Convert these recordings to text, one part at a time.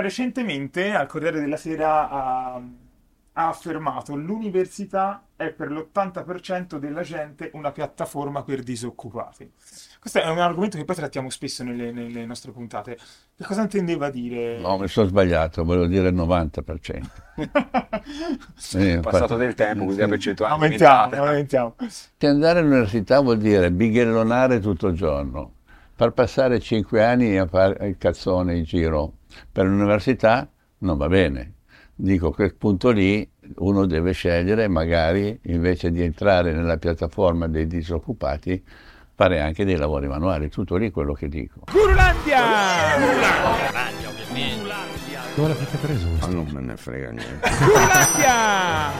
recentemente al Corriere della Sera ha, ha affermato l'università è per l'80% della gente una piattaforma per disoccupati. Questo è un argomento che poi trattiamo spesso nelle, nelle nostre puntate. Che cosa intendeva dire? No, mi sono sbagliato, volevo dire il 90%. È passato del tempo, quindi la percentuale Aumentiamo, aumentiamo. Che andare all'università vuol dire bighellonare tutto il giorno, far passare cinque anni a fare il cazzone in giro per l'università non va bene. Dico che a quel punto lì uno deve scegliere, magari invece di entrare nella piattaforma dei disoccupati, fare anche dei lavori manuali. Tutto lì quello che dico. Gurulandia! Dove l'avete preso? Ma non me ne frega niente. Gurulandia!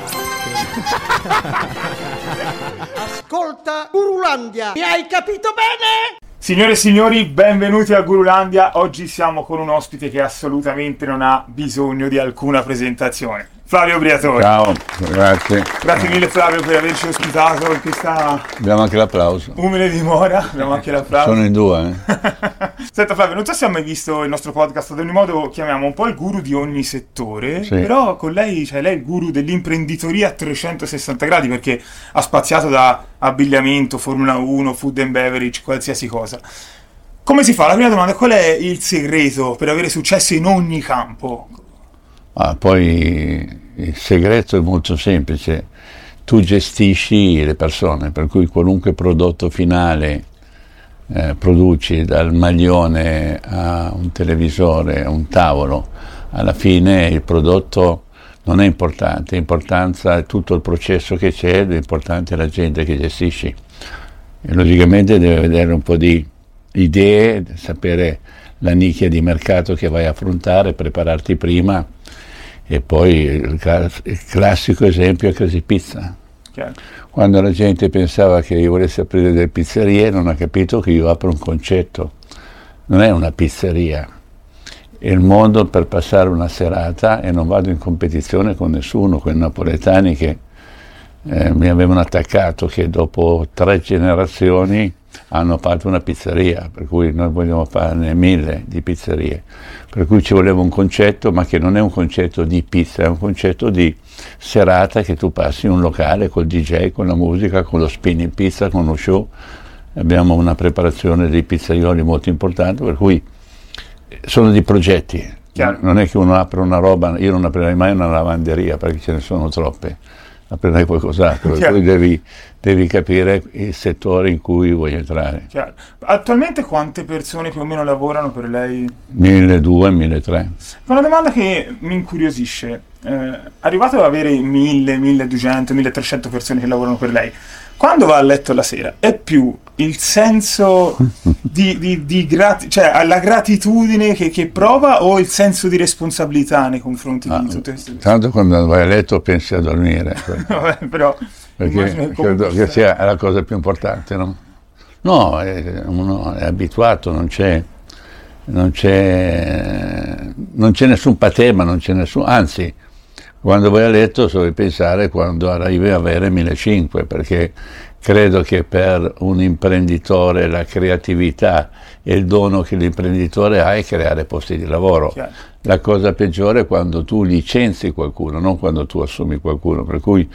Ascolta Urulandia, mi hai capito bene? Signore e signori, benvenuti a Gurulandia. Oggi siamo con un ospite che assolutamente non ha bisogno di alcuna presentazione. Flavio Briatore. Ciao, grazie. Grazie mille Flavio per averci ospitato in questa Abbiamo anche l'applauso. umile dimora. Abbiamo anche l'applauso. Sono in due. eh. Senta Flavio, non so se hai mai visto il nostro podcast, ad ogni modo chiamiamo un po' il guru di ogni settore, Sì. però con lei, cioè lei è il guru dell'imprenditoria a 360 gradi perché ha spaziato da abbigliamento, Formula 1, food and beverage, qualsiasi cosa. Come si fa? La prima domanda è qual è il segreto per avere successo in ogni campo? Ah, poi il segreto è molto semplice, tu gestisci le persone, per cui qualunque prodotto finale eh, produci, dal maglione a un televisore, a un tavolo, alla fine il prodotto non è importante, l'importanza è tutto il processo che c'è, l'importante è la gente che gestisci. E logicamente deve vedere un po' di idee, sapere la nicchia di mercato che vai a affrontare, prepararti prima e poi il, cla- il classico esempio è Crazy Pizza. Chiaro? Quando la gente pensava che io volessi aprire delle pizzerie non ha capito che io apro un concetto, non è una pizzeria, è il modo per passare una serata e non vado in competizione con nessuno, con i napoletani che eh, mi avevano attaccato che dopo tre generazioni hanno fatto una pizzeria, per cui noi vogliamo farne mille di pizzerie, per cui ci voleva un concetto, ma che non è un concetto di pizza, è un concetto di serata che tu passi in un locale col DJ, con la musica, con lo spinning pizza, con lo show. Abbiamo una preparazione dei pizzaioli molto importante, per cui eh, sono dei progetti. Non è che uno apre una roba, io non aprirei mai una lavanderia perché ce ne sono troppe, aprirai qualcos'altro, per Chiaro. cui devi, devi capire il settore in cui vuoi entrare. Chiaro. Attualmente quante persone più o meno lavorano per lei? 1200, 1300. Una domanda che mi incuriosisce. Eh, arrivato ad avere 1000, 1200, 1300 persone che lavorano per lei, quando va a letto la sera è più il senso di, di- di grati- cioè la gratitudine che, che prova o il senso di responsabilità nei confronti Ah, di tutte queste persone? tanto quando vai a letto pensi a dormire, Vabbè, però perché credo che sia la cosa più importante, no? No, è- uno è abituato, non c'è, non c'è, non c'è nessun patema, non c'è nessun, anzi, quando vai a letto devi pensare quando arrivi a avere 1500, perché credo che per un imprenditore la creatività e il dono che l'imprenditore ha è creare posti di lavoro. Chiaro. La cosa peggiore è quando tu licenzi qualcuno, non quando tu assumi qualcuno, per cui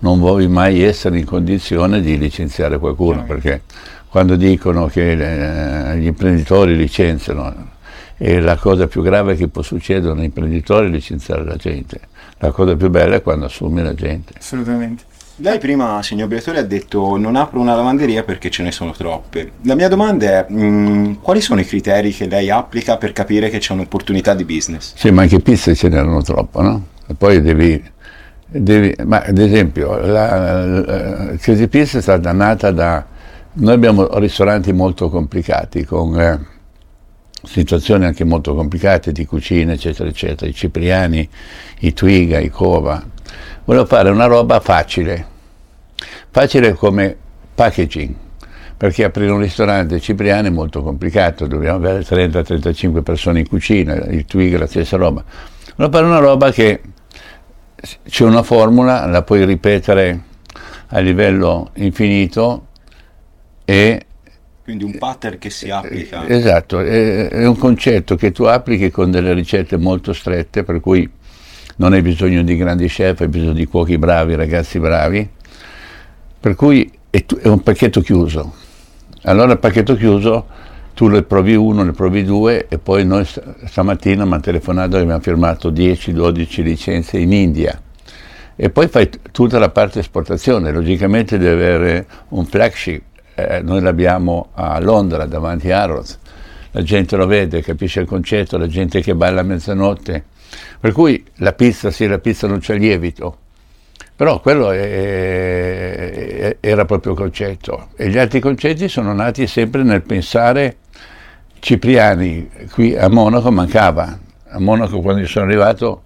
non vuoi mai essere in condizione di licenziare qualcuno, Chiaro. perché quando dicono che eh, gli imprenditori licenziano, e la cosa più grave che può succedere a un imprenditore è licenziare la gente. La cosa più bella è quando assumi la gente. assolutamente. Lei prima, signor Briatore, ha detto non apro una lavanderia perché ce ne sono troppe. La mia domanda è mh, quali sono i criteri che lei applica per capire che c'è un'opportunità di business? Sì, ma anche pizze ce n'erano troppo, no? E poi devi, devi- ma ad esempio, la, la Crazy Pizza è stata nata da, noi abbiamo ristoranti molto complicati, con eh, situazioni anche molto complicate di cucina, eccetera, eccetera, i Cipriani, i Twiga, i Cova. Volevo fare una roba facile, facile come packaging, perché aprire un ristorante cipriano è molto complicato, dobbiamo avere 30-35 persone in cucina, il twig la stessa roba. Volevo fare una roba che c'è una formula, la puoi ripetere a livello infinito e Quindi un pattern che si applica. Esatto, è, un concetto che tu applichi con delle ricette molto strette, per cui non hai bisogno di grandi chef, hai bisogno di cuochi bravi, ragazzi bravi, per cui è, un pacchetto chiuso. Allora il pacchetto chiuso tu ne provi uno, ne provi due e poi noi st- stamattina mi hanno telefonato che abbiamo firmato 10-12 licenze in India. E poi fai tutta la parte esportazione, logicamente devi avere un flagship, eh, noi l'abbiamo a Londra davanti a Harrods, la gente lo vede, capisce il concetto, la gente che balla a mezzanotte, per cui la pizza, sì, la pizza non c'è lievito, però quello è- era proprio il concetto. E gli altri concetti sono nati sempre nel pensare, Cipriani qui a Monaco mancava, a Monaco quando io sono arrivato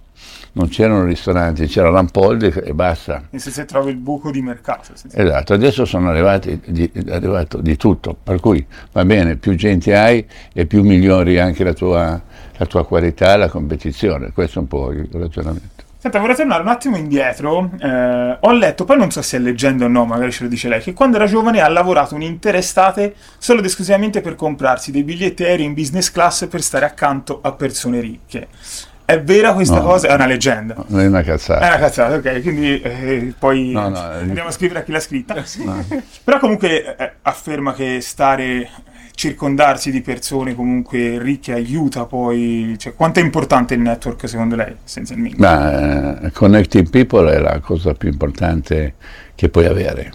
non c'erano ristoranti, c'era Rampoldi e basta. Nel senso che trovi il buco di mercato. Esatto, adesso sono arrivati di, arrivato di tutto, per cui va bene, più gente hai e più migliori anche la tua, la tua qualità e la competizione, questo è un po' il ragionamento. Senta, vorrei tornare un attimo indietro. Eh, ho letto, poi non so se è leggenda o no, magari ce lo dice lei, che quando era giovane ha lavorato un'intera estate solo ed esclusivamente per comprarsi dei biglietti aerei in business class per stare accanto a persone ricche. È vera questa No. cosa? È una leggenda. È una È cazzata. una cazzata, ok, quindi eh, poi No, no, eh, andiamo a scrivere a chi l'ha scritta. Però comunque eh, afferma che stare, circondarsi di persone comunque ricche aiuta poi... Cioè, quanto è importante il network secondo lei, essenzialmente? Ma eh, connecting people è la cosa più importante che puoi avere.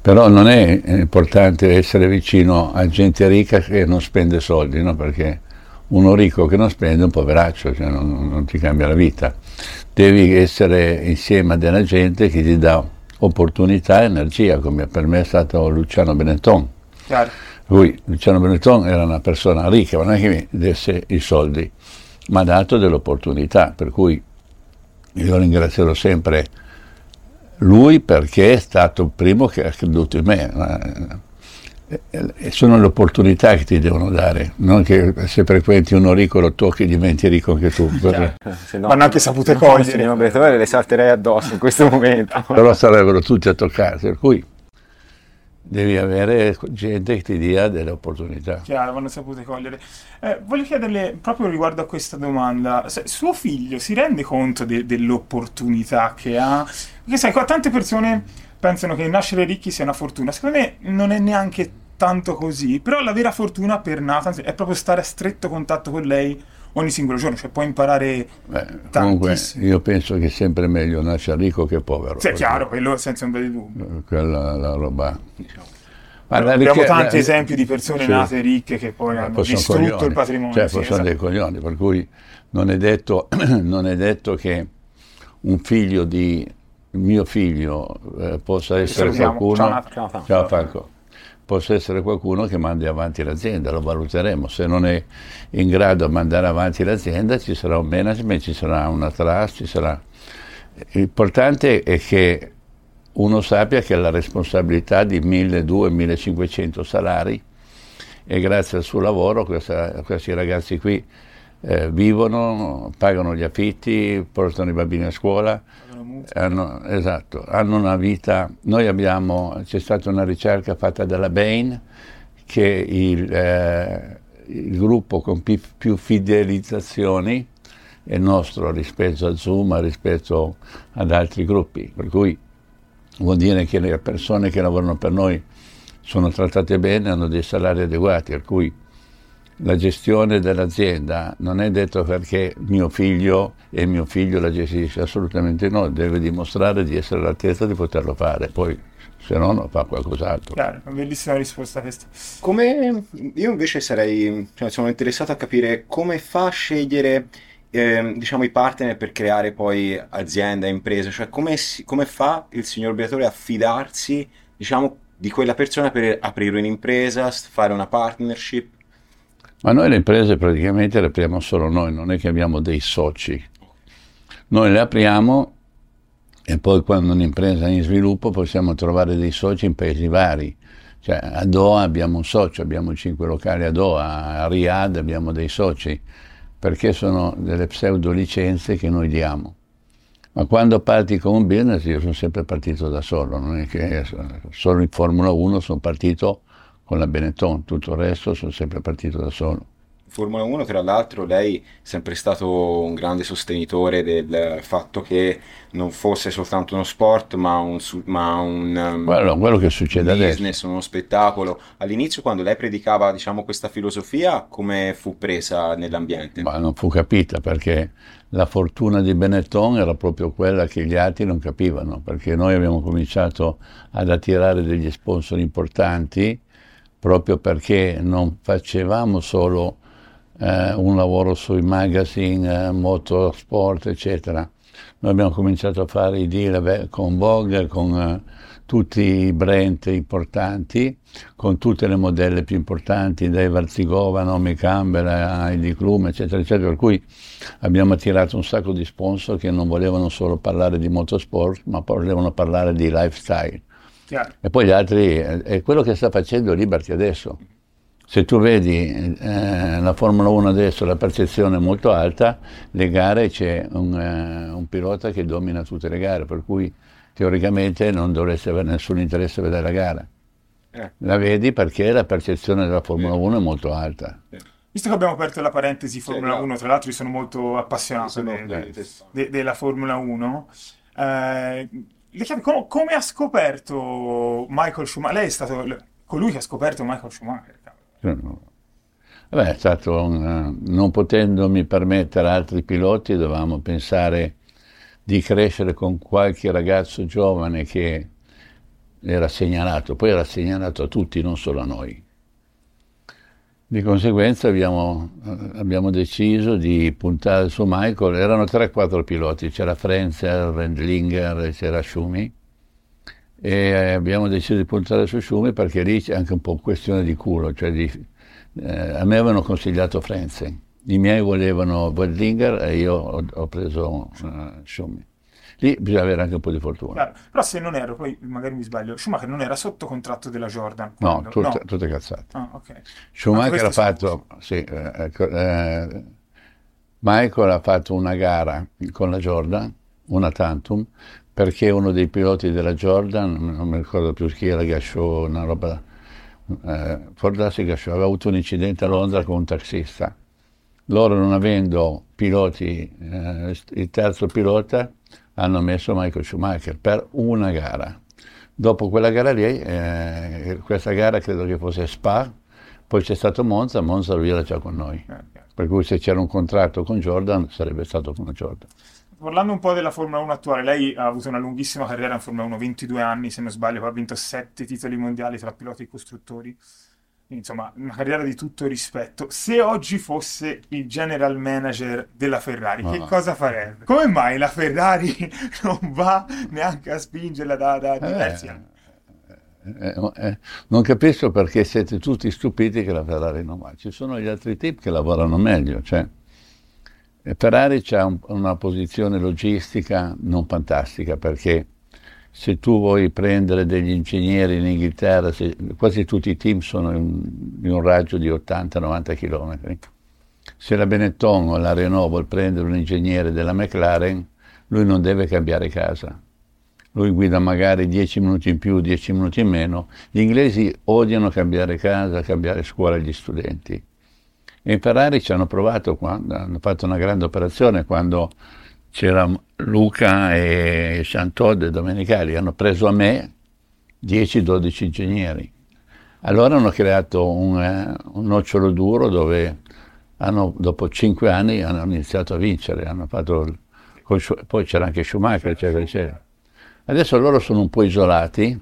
Però non è importante essere vicino a gente ricca che non spende soldi, no? perché uno ricco che non spende è un poveraccio, cioè non, non ti cambia la vita. Devi essere insieme a della gente che ti dà opportunità e energia, come per me è stato Luciano Benetton. Chiaro. Lui, Luciano Benetton, era una persona ricca, ma non è che mi desse i soldi, mi ha dato delle opportunità, per cui io ringrazierò sempre lui perché è stato il primo che ha creduto in me. Eh, eh, sono le opportunità che ti devono dare, non che se frequenti uno ricco lo tocchi e diventi ricco anche tu. Se no, Vanno anche sapute no, cogliere. Bertolone, le salterei addosso in questo momento. Però sarebbero tutti a toccare, per cui devi avere gente che ti dia delle opportunità. Chiaro, vanno sapute cogliere. Eh, voglio chiederle proprio riguardo a questa domanda, se suo figlio si rende conto de- dell'opportunità che ha? Perché sai, qua tante persone pensano che nascere ricchi sia una fortuna, secondo me non è neanche tanto così, però la vera fortuna per Nathan è proprio stare a stretto contatto con lei ogni singolo giorno, cioè può imparare Beh, comunque tantissimo. io penso che è sempre meglio nascere ricco che povero. Sì, è chiaro, quello senza un bel dubbio. eh, Quella la roba. Ma la Abbiamo ricche- tanti la- esempi di persone sì. nate ricche che poi hanno Poi sono distrutto coglioni. il patrimonio. Cioè, sì, esatto. dei coglioni, per cui non è detto, non è detto che un figlio di mio figlio eh, possa essere qualcuno. Ciao. Ciao. Ciao Franco. Possa essere qualcuno che mandi avanti l'azienda, lo valuteremo. Se non è in grado di mandare avanti l'azienda, ci sarà un management, ci sarà una trust, ci sarà. L'importante è che uno sappia che ha la responsabilità di 1200-1500 salari e grazie al suo lavoro questa- questi ragazzi qui eh, vivono, pagano gli affitti, portano i bambini a scuola, hanno, esatto, hanno una vita. Noi abbiamo, c'è stata una ricerca fatta dalla Bain che il, eh, il gruppo con pi- più fidelizzazioni è nostro rispetto a Zoom, rispetto ad altri gruppi, per cui vuol dire che le persone che lavorano per noi sono trattate bene, hanno dei salari adeguati, per cui la gestione dell'azienda non è detto perché mio figlio e mio figlio la gestisce, assolutamente no, deve dimostrare di essere all'altezza di poterlo fare, poi se no non fa qualcos'altro. Chiaro, una bellissima risposta questa. Come io invece sarei, cioè, sono interessato a capire come fa a scegliere ehm, diciamo, i partner per creare poi azienda, impresa, cioè come, si- come fa il signor Beatore a fidarsi diciamo, di quella persona per aprire un'impresa, fare una partnership. Ma noi le imprese praticamente le apriamo solo noi, non è che abbiamo dei soci. Noi le apriamo e poi quando un'impresa è in sviluppo possiamo trovare dei soci in paesi vari. Cioè, a Doha abbiamo un socio, abbiamo cinque locali a Doha, a Riyadh abbiamo dei soci, perché sono delle pseudo licenze che noi diamo. Ma quando parti con un business, io sono sempre partito da solo, non è che solo in Formula 1 sono partito con la Benetton, tutto il resto sono sempre partito da solo. Formula 1, tra l'altro, lei è sempre stato un grande sostenitore del fatto che non fosse soltanto uno sport, ma un, ma un, um, Quello, quello che succede adesso. business, uno spettacolo. All'inizio, quando lei predicava, diciamo, questa filosofia, come fu presa nell'ambiente? Ma non fu capita perché la fortuna di Benetton era proprio quella che gli altri non capivano, perché noi abbiamo cominciato ad attirare degli sponsor importanti proprio perché non facevamo solo eh, un lavoro sui magazine, eh, motorsport, eccetera. Noi abbiamo cominciato a fare i deal con Vogue, con eh, tutti i brand importanti, con tutte le modelle più importanti, dai Varzigova, Naomi Campbell, a Heidi Klum, eccetera, eccetera. Per cui abbiamo attirato un sacco di sponsor che non volevano solo parlare di motorsport, ma volevano parlare di lifestyle. Chiaro. E poi gli altri, eh, è quello che sta facendo Liberty adesso. Se tu vedi eh, la Formula 1 adesso, la percezione è molto alta, le gare c'è un, eh, un pilota che domina tutte le gare, per cui teoricamente non dovresti avere nessun interesse a vedere la gara. Eh. La vedi perché la percezione della Formula 1 è molto alta. Visto che abbiamo aperto la parentesi Formula no. 1, tra l'altro io sono molto appassionato Sono- de- de- de- della Formula 1, eh, le chiedo com- come ha scoperto Michael Schumacher? Lei è stato l- colui che ha scoperto Michael Schumacher. Vabbè, è stato un, non potendomi permettere altri piloti, dovevamo pensare di crescere con qualche ragazzo giovane che era segnalato, poi era segnalato a tutti, non solo a noi. Di conseguenza abbiamo, eh, abbiamo deciso di puntare su Michael, erano 3-4 piloti, c'era Frenzer, Wendlinger, c'era Schumi. E eh, abbiamo deciso di puntare su Schumi perché lì c'è anche un po' questione di culo, cioè di, eh, a me avevano consigliato Frenzen, i miei volevano Wendlinger e io ho, ho preso eh, Schumi. Lì bisogna avere anche un po' di fortuna. Chiaro. Però se non ero, poi magari mi sbaglio, Schumacher non era sotto contratto della Jordan. No, quando- tutte, tutte cazzate. Ah, ok. Schumacher Ma ha fatto, sì, eh, ecco, eh, Michael ha fatto una gara con la Jordan, una tantum, perché uno dei piloti della Jordan, non mi ricordo più chi era, Gasciò, una roba, eh, forse Gasciò, aveva avuto un incidente a Londra con un taxista. Loro non avendo piloti, eh, il terzo pilota, hanno messo Michael Schumacher per una gara. Dopo quella gara lì, eh, questa gara credo che fosse Spa, poi c'è stato Monza, Monza lui era già con noi. Eh. Per cui se c'era un contratto con Jordan sarebbe stato con Jordan. Parlando un po' della Formula 1 attuale, lei ha avuto una lunghissima carriera in Formula 1, 22 anni se non sbaglio, poi ha vinto 7 titoli mondiali tra piloti e costruttori. Insomma, una carriera di tutto rispetto. Se oggi fosse il general manager della Ferrari, che Ah. cosa farebbe? Come mai la Ferrari non va neanche a spingerla da, da diversi anni? Eh, eh, non capisco perché siete tutti stupiti che la Ferrari non va. Ci sono gli altri team che lavorano meglio. Cioè, eh, Ferrari ha una posizione logistica non fantastica perché se tu vuoi prendere degli ingegneri in Inghilterra, se- quasi tutti i team sono in, in un raggio di 80-90 km. Se la Benetton o la Renault vuol prendere un ingegnere della McLaren, lui non deve cambiare casa. Lui guida magari 10 minuti in più, 10 minuti in meno. Gli inglesi odiano cambiare casa, cambiare scuola agli studenti. E in Ferrari ci hanno provato, quando, hanno fatto una grande operazione quando c'era Luca e Chantod e Domenicali, hanno preso a me 10-12 ingegneri. Allora hanno creato un, eh, un nocciolo duro dove hanno, dopo 5 anni hanno iniziato a vincere, hanno fatto poi c'era anche Schumacher, eccetera, eccetera. Adesso loro sono un po' isolati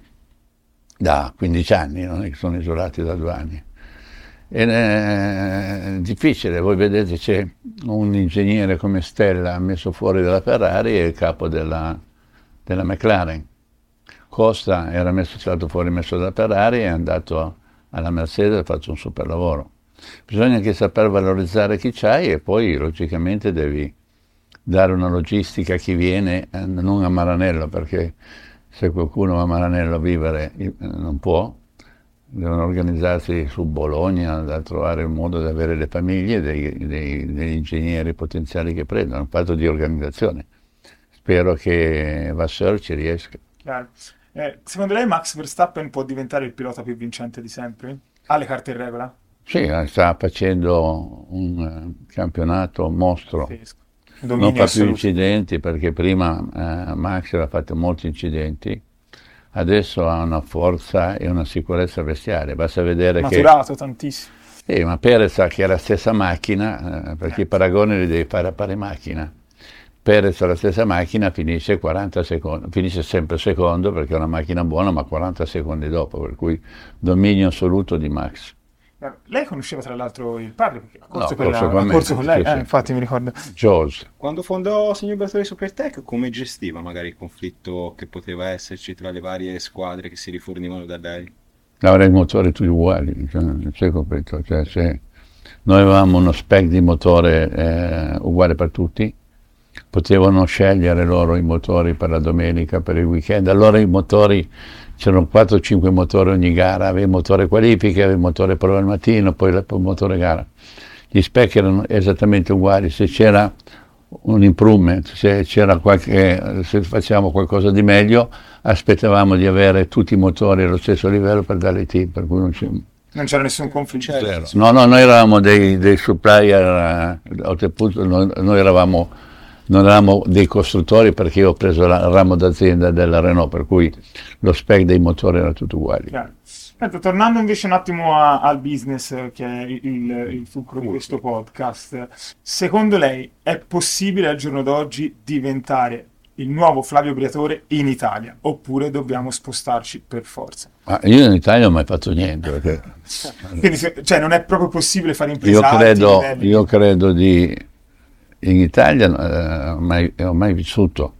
da 15 anni, non è che sono isolati da due anni. È difficile, voi vedete c'è un ingegnere come Stella messo fuori dalla Ferrari e il capo della, della McLaren. Costa era messo, stato fuori messo dalla Ferrari e è andato alla Mercedes e ha fatto un super lavoro. Bisogna anche saper valorizzare chi c'hai e poi logicamente devi dare una logistica a chi viene, eh, non a Maranello, perché se qualcuno va a Maranello a vivere eh, non può, devono organizzarsi su Bologna da trovare il modo di avere le famiglie dei- dei- degli ingegneri potenziali che prendono, un fatto di organizzazione. Spero che Vasseur ci riesca. Eh, secondo lei Max Verstappen può diventare il pilota più vincente di sempre? Ha le carte in regola? Sì, eh, sta facendo un eh, campionato mostro. Non fa più assoluto. incidenti perché prima eh, Max aveva fatto molti incidenti, adesso ha una forza e una sicurezza bestiale. Basta vedere che Maturato tantissimo. Sì, ma Perez ha che è la stessa macchina, eh, perché i paragoni li devi fare a pari macchina. Perez ha la stessa macchina, finisce 40 secondi, finisce sempre secondo perché è una macchina buona, ma 40 secondi dopo, per cui dominio assoluto di Max. Lei conosceva tra l'altro il padre? Perché ha corso, No, con, corso la- con corso con lei, sì, eh, infatti mi ricordo. Jaws. Quando fondò Signor Bertoli Supertech, come gestiva magari il conflitto che poteva esserci tra le varie squadre che si rifornivano da lei? Avrei i motori tutti uguali, cioè, non c'è conflitto. Cioè, se noi avevamo uno spec di motore eh, uguale per tutti, potevano scegliere loro i motori per la domenica, per il weekend. Allora i motori, c'erano 4-5 motori ogni gara, avevi il motore qualifiche, avevi il motore prova al mattino, poi il motore gara. Gli spec erano esattamente uguali, se c'era un improvement, se c'era qualche, se facevamo qualcosa di meglio, aspettavamo di avere tutti i motori allo stesso livello per dare i team, per cui non c'è, Non c'era nessun conflitto. Certo. No, no, noi eravamo dei, dei supplier, eh, oltretutto noi, noi eravamo, non eravamo dei costruttori perché io ho preso la- il ramo d'azienda della Renault, per cui lo spec dei motori era tutto uguale. Senta, tornando invece un attimo a- al business, eh, che è il, il fulcro di questo podcast, secondo lei è possibile al giorno d'oggi diventare il nuovo Flavio Briatore in Italia oppure dobbiamo spostarci per forza? Ma io in Italia non ho mai fatto niente, perché Quindi, cioè, non è proprio possibile fare io imprese a alti credo, io credo di... In Italia eh, ho mai, vissuto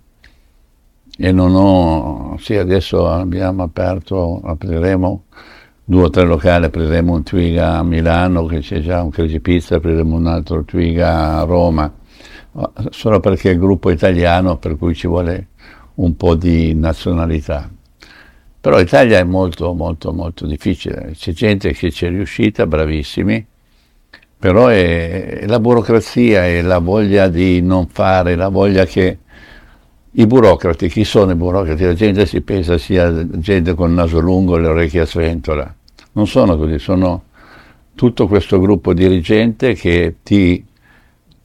e non ho... Sì, adesso abbiamo aperto, apriremo due o tre locali, apriremo un Twiga a Milano, che c'è già un Crazy Pizza, apriremo un altro Twiga a Roma, ma solo perché è il gruppo italiano, per cui ci vuole un po' di nazionalità. Però l'Italia è molto, molto, molto difficile. C'è gente che ci è riuscita, bravissimi, però è, è la burocrazia e la voglia di non fare, la voglia che i burocrati, chi sono i burocrati? La gente si pensa sia gente con il naso lungo e le orecchie a sventola. Non sono così, sono tutto questo gruppo dirigente che ti,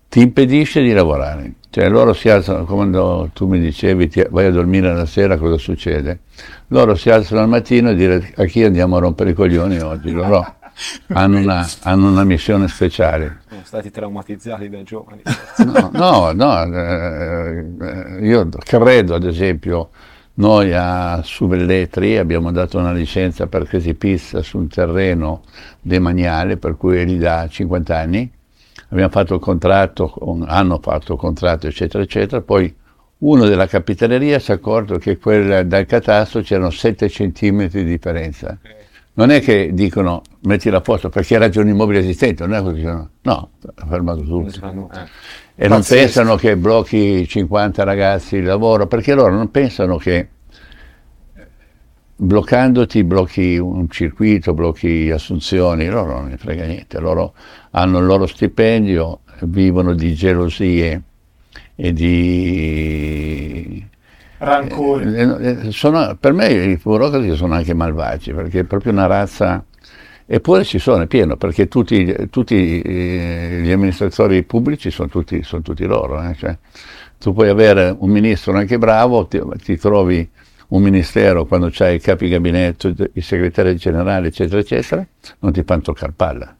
ti impedisce di lavorare. Cioè loro si alzano, quando tu mi dicevi ti- vai a dormire la sera cosa succede? Loro si alzano al mattino e dire a chi andiamo a rompere i coglioni oggi? Loro hanno una, hanno una missione speciale. Sono stati traumatizzati da giovani. No, no, no, eh, io credo ad esempio, noi a Suvelletri abbiamo dato una licenza per Crazy Pizza su un terreno demaniale per cui è lì da 50 anni, abbiamo fatto il contratto, con- hanno fatto il contratto eccetera eccetera, poi uno della capitaneria si è accorto che quel, dal catasto c'erano 7 centimetri di differenza. Non è che dicono metti la posto perché già un immobile esistente, non è così, no, no, ha fermato tutto. Eh. E non Pazzesco. pensano che blocchi 50 ragazzi il lavoro, perché loro non pensano che bloccandoti blocchi un circuito, blocchi assunzioni, loro non ne frega niente, loro hanno il loro stipendio, vivono di gelosie e di... Rancore. Eh, eh, sono- per me i burocrati sono anche malvagi, perché è proprio una razza... Eppure ci sono, è pieno, perché tutti, tutti, eh, gli amministratori pubblici sono tutti, sono tutti loro. eh, cioè, tu puoi avere un ministro anche bravo, ti, ti trovi un ministero quando c'hai il capi gabinetto, i segretari generali, eccetera, eccetera, non ti fanno toccare palla.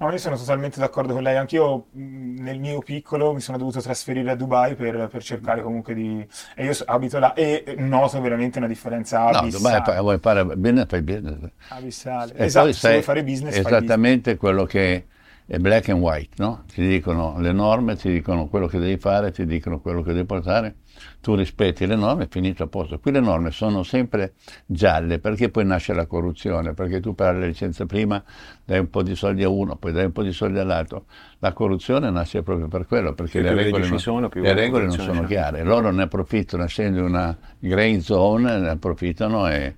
No, io sono totalmente d'accordo con lei, anch'io mh, nel mio piccolo mi sono dovuto trasferire a Dubai per, per cercare comunque di... e io so- abito là e noto veramente una differenza No, abissale. Dubai fa- vuoi fare business, fai business. abissale. E Esatto, se sai vuoi fare business fai esattamente quello che è black and white, no? Ti dicono le norme, ti dicono quello che devi fare, ti dicono quello che devi portare, tu rispetti le norme, finito a posto. Qui le norme sono sempre gialle perché poi nasce la corruzione, perché tu per la licenza prima dai un po' di soldi a uno, poi dai un po' di soldi all'altro. La corruzione nasce proprio per quello, perché le regole, non, sono, le regole non sono chiare. Loro ne approfittano, essendo una grey zone, ne approfittano e,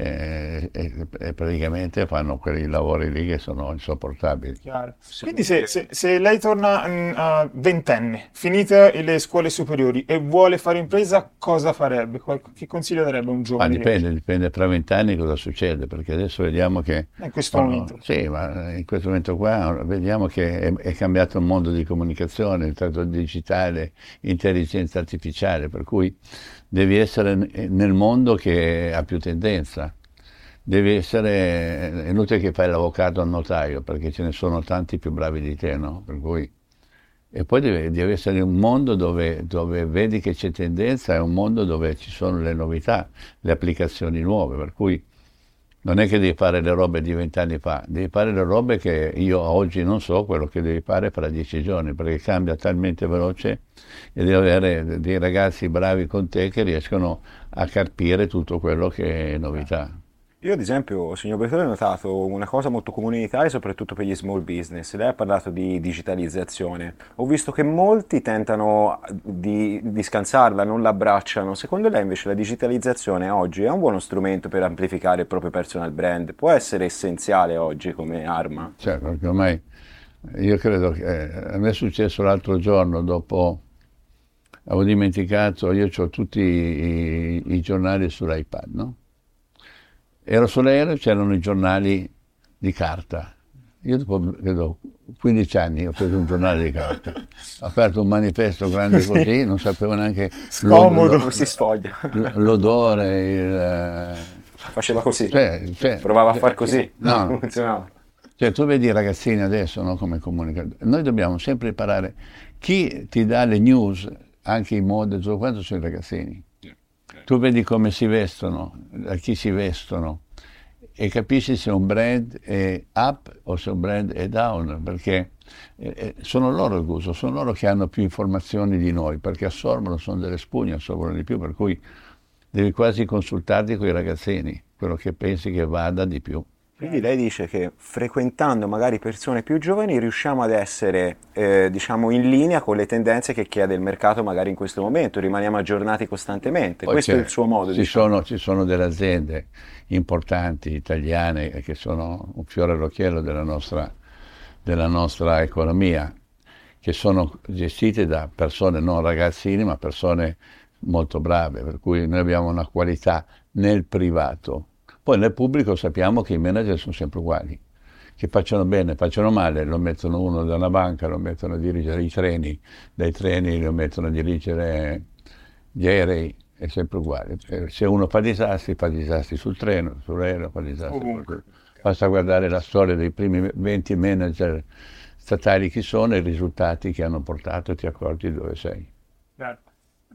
e, e- praticamente fanno quei lavori lì che sono insopportabili. Chiaro. Quindi se, se- se lei torna mm, a ventenne, finite le scuole superiori e vuole fare impresa, cosa farebbe? Qual- Che consiglio darebbe a un Ma giovane? di dipende, dipende tra vent'anni cosa succede, perché adesso vediamo che... In questo No, momento. Sì, ma in questo momento qua vediamo che è, è cambiato il mondo di comunicazione, il tratto digitale, intelligenza artificiale, per cui devi essere n- nel mondo che ha più tendenza. Devi essere, è inutile che fai l'avvocato al notaio, perché ce ne sono tanti più bravi di te, no? Cui, e poi devi, devi essere in un mondo dove, dove vedi che c'è tendenza, è un mondo dove ci sono le novità, le applicazioni nuove, per cui non è che devi fare le robe di vent'anni fa, devi fare le robe che io oggi non so quello che devi fare fra dieci giorni, perché cambia talmente veloce e devi avere dei ragazzi bravi con te che riescono a carpire tutto quello che è novità. Io ad esempio, signor Bertone, ho notato una cosa molto comune in Italia, soprattutto per gli small business. Lei ha parlato di digitalizzazione. Ho visto che molti tentano di, di scansarla, non la abbracciano. Secondo lei invece la digitalizzazione oggi è un buono strumento per amplificare il proprio personal brand? Può essere essenziale oggi come arma? Cioè, perché ormai io credo che eh, a me è successo l'altro giorno, dopo avevo dimenticato, io ho tutti i, i giornali sull'iPad, no? Ero sull'aereo e c'erano i giornali di carta. Io dopo, credo, 15 anni ho preso un giornale di carta, ho aperto un manifesto grande così, non sapevo neanche Scomodo. l'od- Come si sfoglia? l'odore, il... Faceva così. Cioè, cioè- Provava a far così. No. Non funzionava. Cioè, tu vedi i ragazzini adesso, no, come comunicano. Noi dobbiamo sempre imparare. Chi ti dà le news, anche i mode, tutto quanto, sono i ragazzini. Tu vedi come si vestono, da chi si vestono e capisci se un brand è up o se un brand è down, perché eh, eh, sono loro il gusto, sono loro che hanno più informazioni di noi, perché assorbono, sono delle spugne, assorbono di più, per cui devi quasi consultarti con i ragazzini, quello che pensi che vada di più. Quindi lei dice che frequentando magari persone più giovani riusciamo ad essere, eh, diciamo, in linea con le tendenze che chiede il mercato magari in questo momento, rimaniamo aggiornati costantemente. Poi Questo è il suo modo, Ci diciamo. sono, ci sono delle aziende importanti italiane che sono un fiore all'occhiello della nostra, della nostra economia, che sono gestite da persone, non ragazzini, ma persone molto brave, per cui noi abbiamo una qualità nel privato. Poi nel pubblico sappiamo che i manager sono sempre uguali, che facciano bene, facciano male, lo mettono uno da una banca, lo mettono a dirigere i treni, dai treni lo mettono a dirigere gli aerei, è sempre uguale. Eh, Se uno fa disastri, fa disastri sul treno, sull'aereo, fa disastri. Ovunque. Basta guardare la storia dei primi 20 manager statali chi sono e i risultati che hanno portato e ti accorgi dove sei.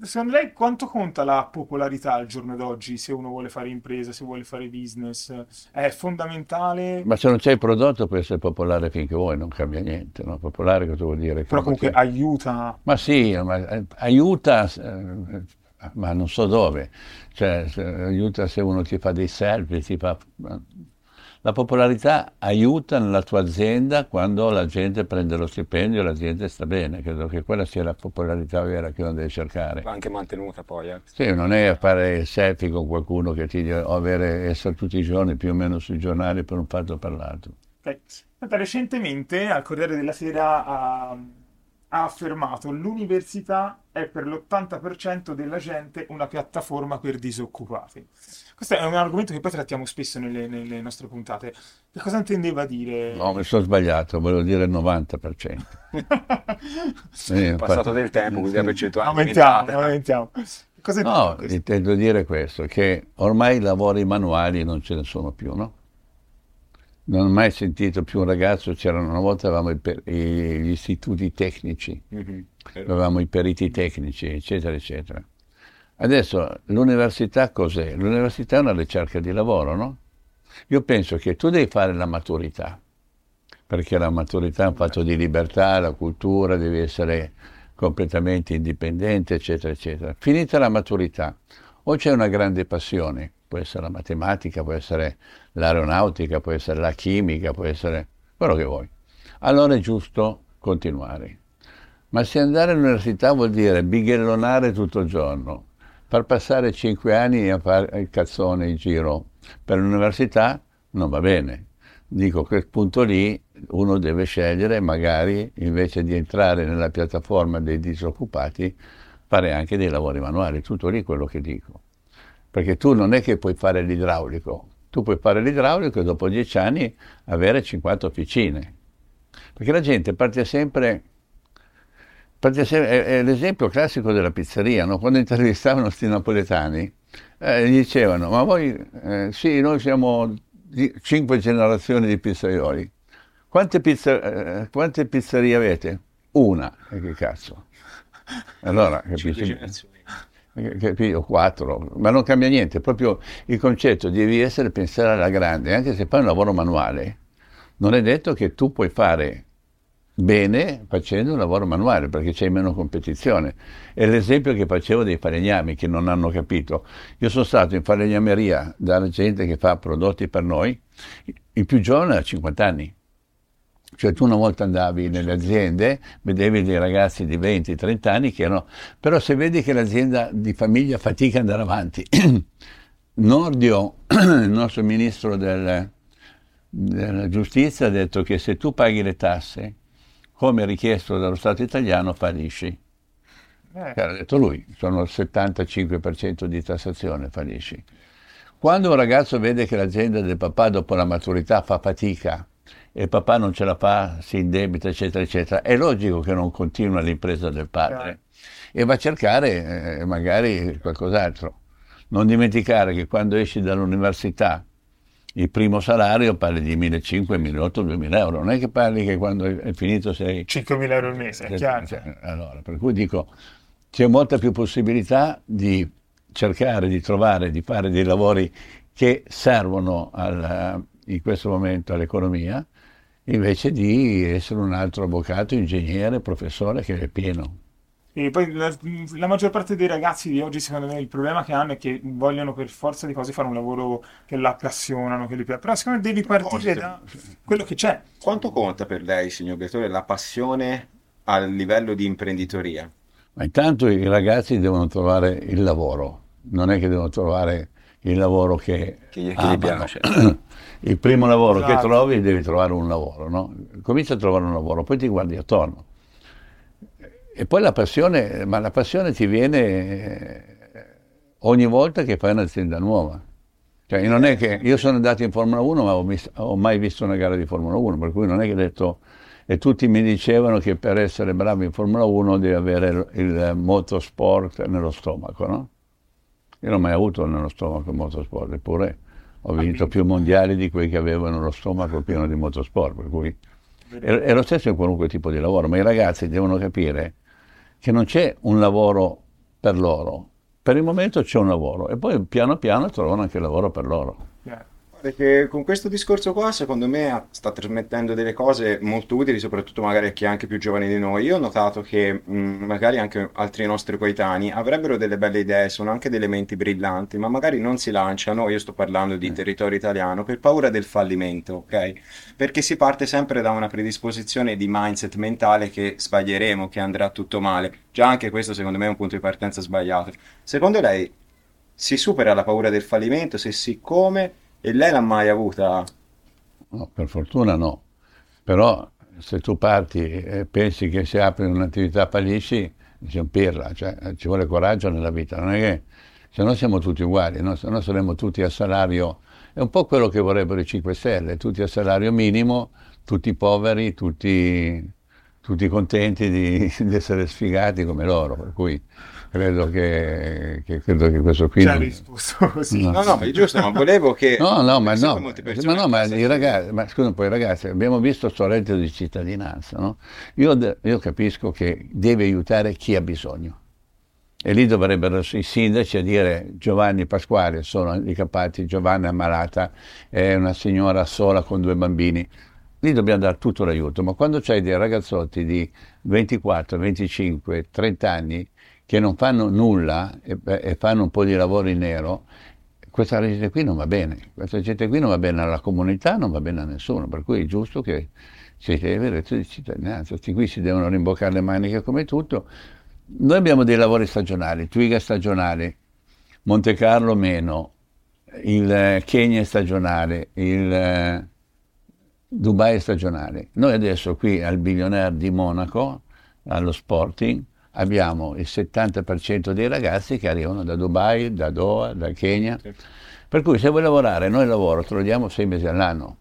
Secondo lei quanto conta la popolarità al giorno d'oggi se uno vuole fare impresa, se vuole fare business? È fondamentale, Ma se non c'è il prodotto puoi essere popolare finché vuoi, non cambia niente. No? Popolare cosa vuol dire? però comunque Che- aiuta. Ma sì, ma, eh, aiuta, eh, ma non so dove. Cioè, aiuta se uno ti fa dei selfie, ti fa... La popolarità aiuta nella tua azienda quando la gente prende lo stipendio e l'azienda sta bene. Credo che quella sia la popolarità vera che uno deve cercare. Va anche mantenuta poi. eh. Sì, non è fare selfie con qualcuno che ti dice o avere, essere tutti i giorni più o meno sui giornali per un fatto o per l'altro. Aspetta, recentemente al Corriere della Sera ha, ha affermato l'università è per l'80% della gente una piattaforma per disoccupati. Questo è un argomento che poi trattiamo spesso nelle, nelle nostre puntate. Che cosa intendeva dire? No, mi sono sbagliato, volevo dire il 90%. Sì, È passato del tempo, quindi la percentuale aumentiamo, aumentiamo. Cosa No, intendo dire questo, che ormai i lavori manuali non ce ne sono più, no? Non ho mai sentito più un ragazzo, c'erano una volta avevamo i per- i- gli istituti tecnici, Mhm. avevamo i periti tecnici, eccetera, eccetera. Adesso l'università cos'è? L'università è una ricerca di lavoro, no? Io penso che tu devi fare la maturità, perché la maturità è un fatto di libertà, la cultura, devi essere completamente indipendente, eccetera, eccetera. Finita la maturità, o c'è una grande passione, può essere la matematica, può essere l'aeronautica, può essere la chimica, può essere quello che vuoi. Allora è giusto continuare. Ma se andare all'università vuol dire bighellonare tutto il giorno, far passare cinque anni a fare il cazzone in giro Per l'università non va bene. Dico quel punto lì uno deve scegliere, magari invece di entrare nella piattaforma dei disoccupati, fare anche dei lavori manuali. Tutto lì quello che dico. Perché tu non è che puoi fare l'idraulico, tu puoi fare l'idraulico e dopo dieci anni avere 50 officine. Perché la gente parte sempre è, è l'esempio classico della pizzeria, no? quando intervistavano questi napoletani, eh, gli dicevano, ma voi, eh, sì, noi siamo di, cinque generazioni di pizzaioli, quante, pizza, eh, quante pizzerie avete? Una, e che cazzo? Allora, capisci? Capito? Quattro, ma non cambia niente, proprio il concetto devi essere pensare alla grande, anche se fai un lavoro manuale, non è detto che tu puoi fare bene facendo un lavoro manuale perché c'è meno competizione. È l'esempio che facevo dei falegnami che non hanno capito. Io sono stato in falegnameria dalla gente che fa prodotti per noi, il più giovane ha 50 anni. Cioè tu una volta andavi nelle aziende, vedevi dei ragazzi di 20-30 anni che erano... Però se vedi che l'azienda di famiglia fatica ad andare avanti, Nordio, il nostro ministro del, della giustizia, ha detto che se tu paghi le tasse come richiesto dallo Stato italiano, fallisci. Eh. Ha detto lui, sono il 75% di tassazione, fallisci. Quando un ragazzo vede che l'azienda del papà dopo la maturità fa fatica e il papà non ce la fa, si indebita, eccetera, eccetera, è logico che non continua l'impresa del padre e va a cercare eh, magari qualcos'altro. Non dimenticare che quando esci dall'università il primo salario parli di 1.500, 1.800, 2.000 euro, non è che parli che quando è finito sei... 5.000 euro al mese, è chiaro. Cioè, allora, per cui dico, c'è molta più possibilità di cercare di trovare, di fare dei lavori che servono al, in questo momento all'economia, invece di essere un altro avvocato, ingegnere, professore che è pieno. E poi la, la, maggior parte dei ragazzi di oggi, secondo me, il problema che hanno è che vogliono per forza di cose fare un lavoro che l'appassionano, che li piace. Però secondo me devi partire da quello che c'è. Quanto conta per lei, signor Bettore, la passione a livello di imprenditoria? Ma intanto i ragazzi devono trovare il lavoro, non è che devono trovare il lavoro che, che, che gli piace. il primo lavoro esatto. che trovi devi trovare un lavoro, no? Comincia a trovare un lavoro, poi ti guardi attorno e poi la passione, ma la passione ti viene eh, ogni volta che fai un'azienda nuova. Cioè, non è che io sono andato in Formula 1 ma ho, mis- ho mai visto una gara di Formula 1, per cui non è che ho detto e tutti mi dicevano che per essere bravo in Formula 1 devi avere il, motorsport nello stomaco, no? Io non ho mai avuto nello stomaco il motorsport, eppure ho vinto più mondiali di quelli che avevano lo stomaco pieno di motorsport, per cui è lo stesso in qualunque tipo di lavoro, ma i ragazzi devono capire che non c'è un lavoro per loro. Per il momento c'è un lavoro e poi piano piano trovano anche lavoro per loro. Yeah. Perché con questo discorso qua, secondo me, sta trasmettendo delle cose molto utili, soprattutto magari a chi è anche più giovane di noi. Io ho notato che mh, magari anche altri nostri coetanei avrebbero delle belle idee, sono anche delle menti brillanti, ma magari non si lanciano, io sto parlando di territorio italiano, per paura del fallimento, ok? Perché si parte sempre da una predisposizione di mindset mentale che sbaglieremo, che andrà tutto male. Già anche questo secondo me è un punto di partenza sbagliato. Secondo lei si supera la paura del fallimento? Se sì, come? E lei l'ha mai avuta? No, per fortuna no. Però se tu parti e pensi che se apri un'attività fallisci, sei un pirla, cioè ci vuole coraggio nella vita, non è che se no siamo tutti uguali, no? se no saremmo tutti a salario, è un po' quello che vorrebbero i 5 Stelle, tutti a salario minimo, tutti poveri, tutti, tutti contenti di, di essere sfigati come loro, per cui credo che, che, credo che questo qui... Già risposto così. No, no, no ma è giusto, ma volevo che... No, no, ma no, ma, no, ma i ragazzi, ma scusa poi ragazzi, abbiamo visto sto reddito di cittadinanza, no? Io, io capisco che deve aiutare chi ha bisogno. E lì dovrebbero i sindaci a dire Giovanni Pasquale sono handicappati, Giovanna è ammalata, è una signora sola con due bambini. Lì dobbiamo dare tutto l'aiuto, ma quando c'hai dei ragazzotti di 24, 25, 30 anni che non fanno nulla e, e fanno un po' di lavoro in nero, questa gente qui non va bene, questa gente qui non va bene alla comunità, non va bene a nessuno, per cui è giusto che si deve reddito di cittadinanza, questi qui si devono rimboccare le maniche come tutto. Noi abbiamo dei lavori stagionali, Twiga stagionali, Monte Carlo meno, il Kenya stagionale, il eh, Dubai stagionale. Noi adesso qui al Billionaire di Monaco, allo Sporting, abbiamo il 70% dei ragazzi che arrivano da Dubai, da Doha, da Kenya. Per cui se vuoi lavorare, noi lavoro, te lo diamo 6 mesi all'anno.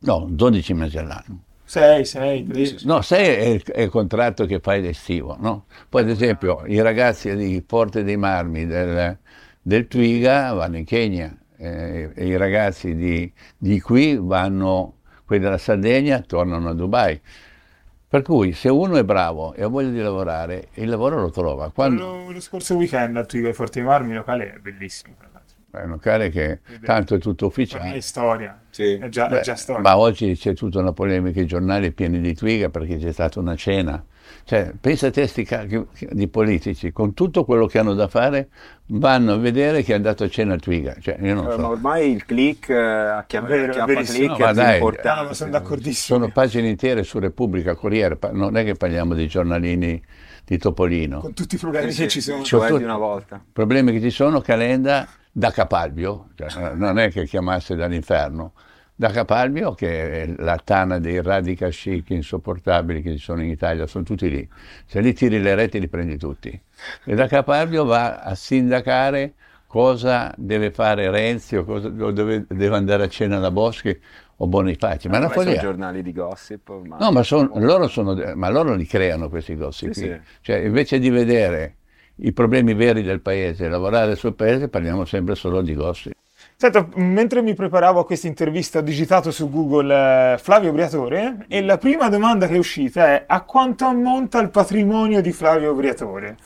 No, 12 mesi all'anno. 6, 6, No, 6 è, il- è il contratto che fai d'estivo, no? Poi ad esempio i ragazzi di Porte dei Marmi del, del Twiga vanno in Kenya eh, e i ragazzi di, di qui vanno, quelli della Sardegna tornano a Dubai. Per cui se uno è bravo e ha voglia di lavorare, il lavoro lo trova. Quando, Lo, lo scorso weekend a Forti dei Marmi, il locale è bellissimo. è un locale che tanto è tutto ufficiale. è storia. Sì. È già, è Beh, già storia. ma oggi c'è tutta una polemica, i giornali pieni di Twiga perché c'è stata una cena. Cioè, pensa a te sti di politici, con tutto quello che hanno da fare, vanno a vedere che è andato a cena a Twiga. Cioè, io non Eh, ma so. ormai il click, eh, a chiam- Vero, chiappa click No, è ma dai, importante. Ma sono d'accordissimo. Sono pagine intere su Repubblica, Corriere, pa- non è che parliamo di giornalini di Topolino. Con tutti i problemi Sì, che ci sono. Cioè di una volta. problemi che ci sono, Calenda da Capalbio, cioè, non è che chiamasse dall'inferno, da Capalbio che è la tana dei radical chic insopportabili che ci sono in Italia, sono tutti lì. Se lì tiri le reti li prendi tutti. E da Capalbio va a sindacare cosa deve fare Renzi o, cosa, o dove deve andare a cena da Boschi o Bonifaci. Ma è una sono giornali di gossip. ormai. No, ma, son- loro sono, ma loro li creano questi gossip. Sì, sì. Cioè, invece di vedere i problemi veri del paese, lavorare sul paese, parliamo sempre solo di gossip. Senta, mentre mi preparavo a questa intervista, ho digitato su Google eh, Flavio Briatore e la prima domanda che è uscita è a quanto ammonta il patrimonio di Flavio Briatore?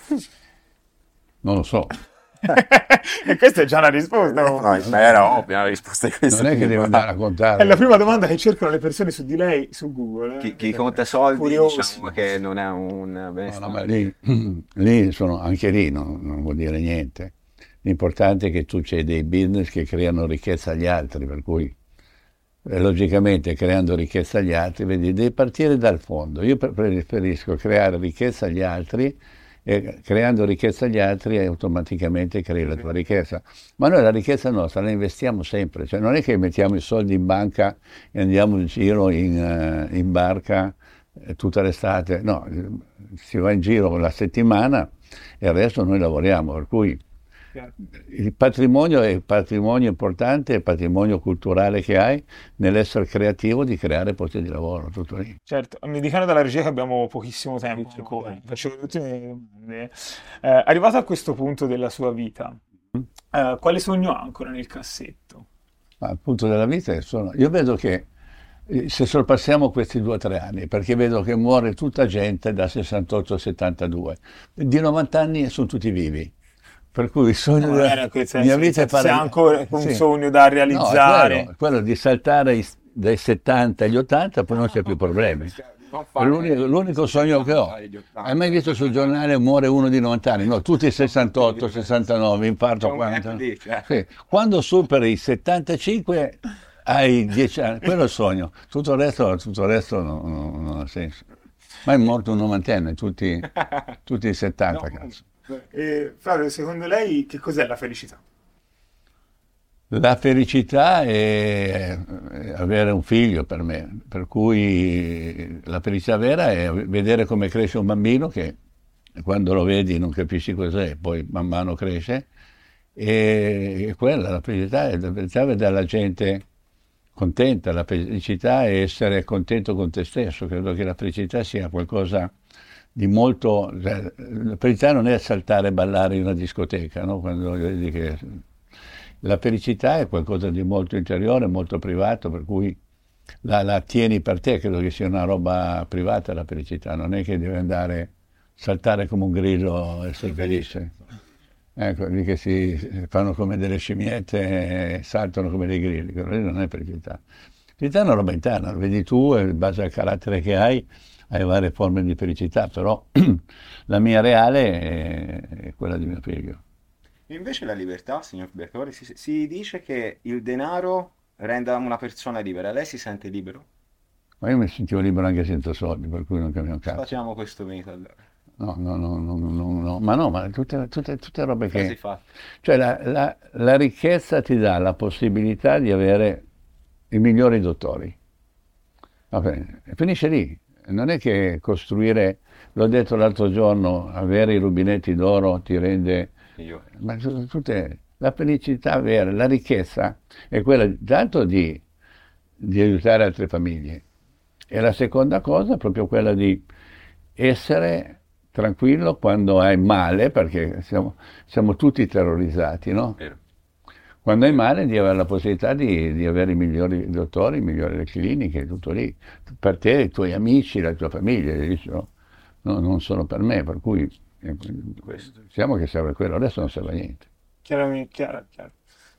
Non lo so. e questa è già una risposta. No, ma era ovvia la risposta di questo. Non è che devo andare a È la contare. prima domanda che cercano le persone su di lei su Google. eh. Chi, chi conta soldi Curiosi. diciamo che non è un No, bestia. no, ma lì, lì sono, anche lì non, non vuol dire niente. L'importante è che tu c'hai dei business che creano ricchezza agli altri, per cui eh, logicamente creando ricchezza agli altri, vedi, devi partire dal fondo. Io pre- preferisco creare ricchezza agli altri e creando ricchezza agli altri automaticamente crei la tua ricchezza. Ma noi la ricchezza nostra la investiamo sempre, cioè non è che mettiamo i soldi in banca e andiamo in giro in, eh, in barca eh, tutta l'estate, no, si va in giro la settimana e il resto noi lavoriamo, per cui il patrimonio è il patrimonio importante, è il patrimonio culturale che hai nell'essere creativo di creare posti di lavoro, tutto lì. Certo, mi dicono dalla regia che abbiamo pochissimo tempo ancora. Facevo le ultime domande. Eh, arrivato a questo punto della sua vita, eh, quale sogno ha ancora nel cassetto? Ma il punto della vita è solo... Io vedo che eh, se sorpassiamo questi due o tre anni, perché vedo che muore tutta gente da 68 a 72, di 90 anni sono tutti vivi. Per cui il sogno No, della senso, mia vita è ha ancora un Sì. sogno da No, realizzare. quello, quello di saltare i- dai 70 agli 80 poi non c'è più problemi. L'unico, l'unico sogno che ho. Hai mai visto sul giornale muore uno di 90 anni? No, tutti 68, 69, infarto C'è un 40. gap lì, cioè. Sì. Quando superi i 75 hai 10 anni, quello è il sogno. Tutto il resto, tutto il resto non, non- non ha senso. Ma è morto un novantenne, tutti, tutti i 70, cazzo. Eh, Flavio, secondo lei che cos'è la felicità? La felicità è avere un figlio per me, per cui la felicità vera è vedere come cresce un bambino che quando lo vedi non capisci cos'è, poi man mano cresce e, e quella, la felicità è la felicità è vedere la gente contenta, la felicità è essere contento con te stesso, credo che la felicità sia qualcosa di molto... cioè, la felicità non è saltare e ballare in una discoteca, no? quando vedi che la felicità è qualcosa di molto interiore, molto privato, per cui la, la tieni per te, credo che sia una roba privata la felicità, non è che devi andare saltare come un grillo e essere felice. Ecco, lì che si fanno come delle scimmiette e saltano come dei grilli, quello lì non è felicità. Felicità è una roba interna, lo vedi tu in base al carattere che hai, hai varie forme di felicità, però la mia reale è, è quella di mio figlio. Invece la libertà, signor Bertori, si, si dice che il denaro renda una persona libera. Lei si sente libero? Ma io mi sentivo libero anche senza soldi, per cui non cambia un cazzo. Facciamo questo mito allora. no, no, no, no, no, no, ma no, ma tutte, tutte, tutte robe Casi che... fatti. Cioè la, la- la ricchezza ti dà la possibilità di avere i migliori dottori. Va bene, finisce lì. Non è che costruire, l'ho detto l'altro giorno, avere i rubinetti d'oro ti rende... Io. Ma tu- tutte, la felicità vera, la ricchezza è quella tanto di, di aiutare altre famiglie. E la seconda cosa è proprio quella di essere tranquillo quando hai male, perché siamo, siamo tutti terrorizzati, no? Vero. Quando hai male di avere la possibilità di, di avere i migliori dottori, i migliori cliniche, tutto lì. Per te, i tuoi amici, la tua famiglia, no, no, non solo per me, per cui eh, diciamo che serve quello, adesso non serve a niente. Chiaramente, chiaro, chiaro.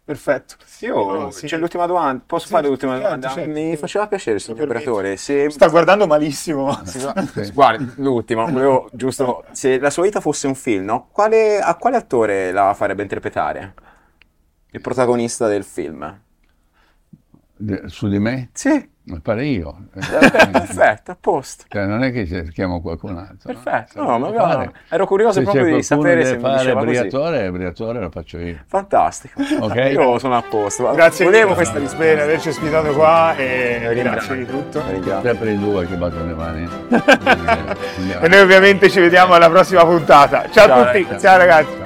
Perfetto. Io, Eh, sì. c'è l'ultima domanda, posso Sì, fare l'ultima certo, domanda? certo. Mi faceva piacere, signor operatore, se... Sta guardando malissimo. Sì. Guardi, l'ultimo, volevo giusto, se la sua vita fosse un film, no? Quale- a quale attore la farebbe interpretare? Il protagonista del film? De- Su di me? Sì, Mi pare io. Eh, perfetto, a posto. Cioè, non è che cerchiamo qualcun altro. no? Perfetto, Se no, no, fare. ero curioso Se proprio di sapere se mi diceva così. Briatore, Briatore lo faccio io. Fantastico. Ok. Io sono a posto. Grazie Volevo mille questa per risposta. averci ospitato qua e Vi grazie di tutto. Ringrazio. Sempre i due che battono le mani. E noi ovviamente ci vediamo alla prossima puntata. Ciao, Ciao, a tutti, ragazzi. ciao ragazzi.